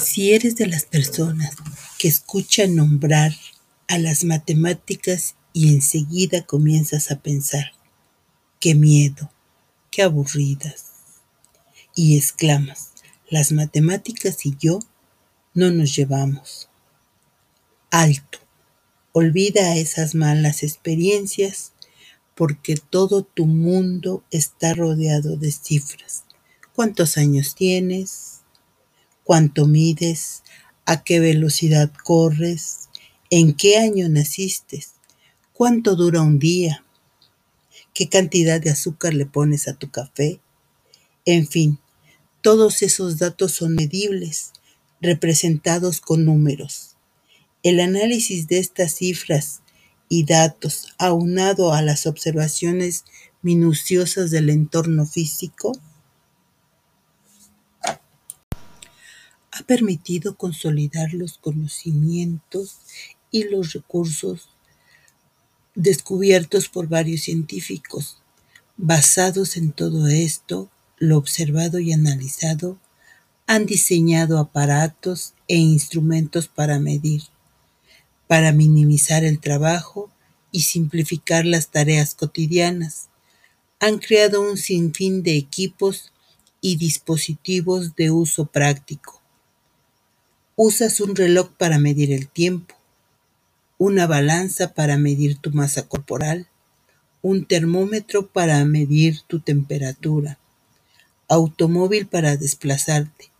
Si eres de las personas que escuchan nombrar a las matemáticas y enseguida comienzas a pensar, qué miedo, qué aburridas, y exclamas, las matemáticas y yo no nos llevamos. Alto, olvida esas malas experiencias porque todo tu mundo está rodeado de cifras. ¿Cuántos años tienes? Cuánto mides, a qué velocidad corres, en qué año naciste, cuánto dura un día, qué cantidad de azúcar le pones a tu café. En fin, todos esos datos son medibles, representados con números. El análisis de estas cifras y datos, aunado a las observaciones minuciosas del entorno físico, ha permitido consolidar los conocimientos y los recursos descubiertos por varios científicos. Basados en todo esto, lo observado y analizado, han diseñado aparatos e instrumentos para medir, para minimizar el trabajo y simplificar las tareas cotidianas. Han creado un sinfín de equipos y dispositivos de uso práctico Usas un reloj para medir el tiempo, una balanza para medir tu masa corporal, un termómetro para medir tu temperatura, automóvil para desplazarte.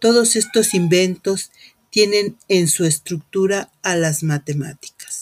Todos estos inventos tienen en su estructura a las matemáticas.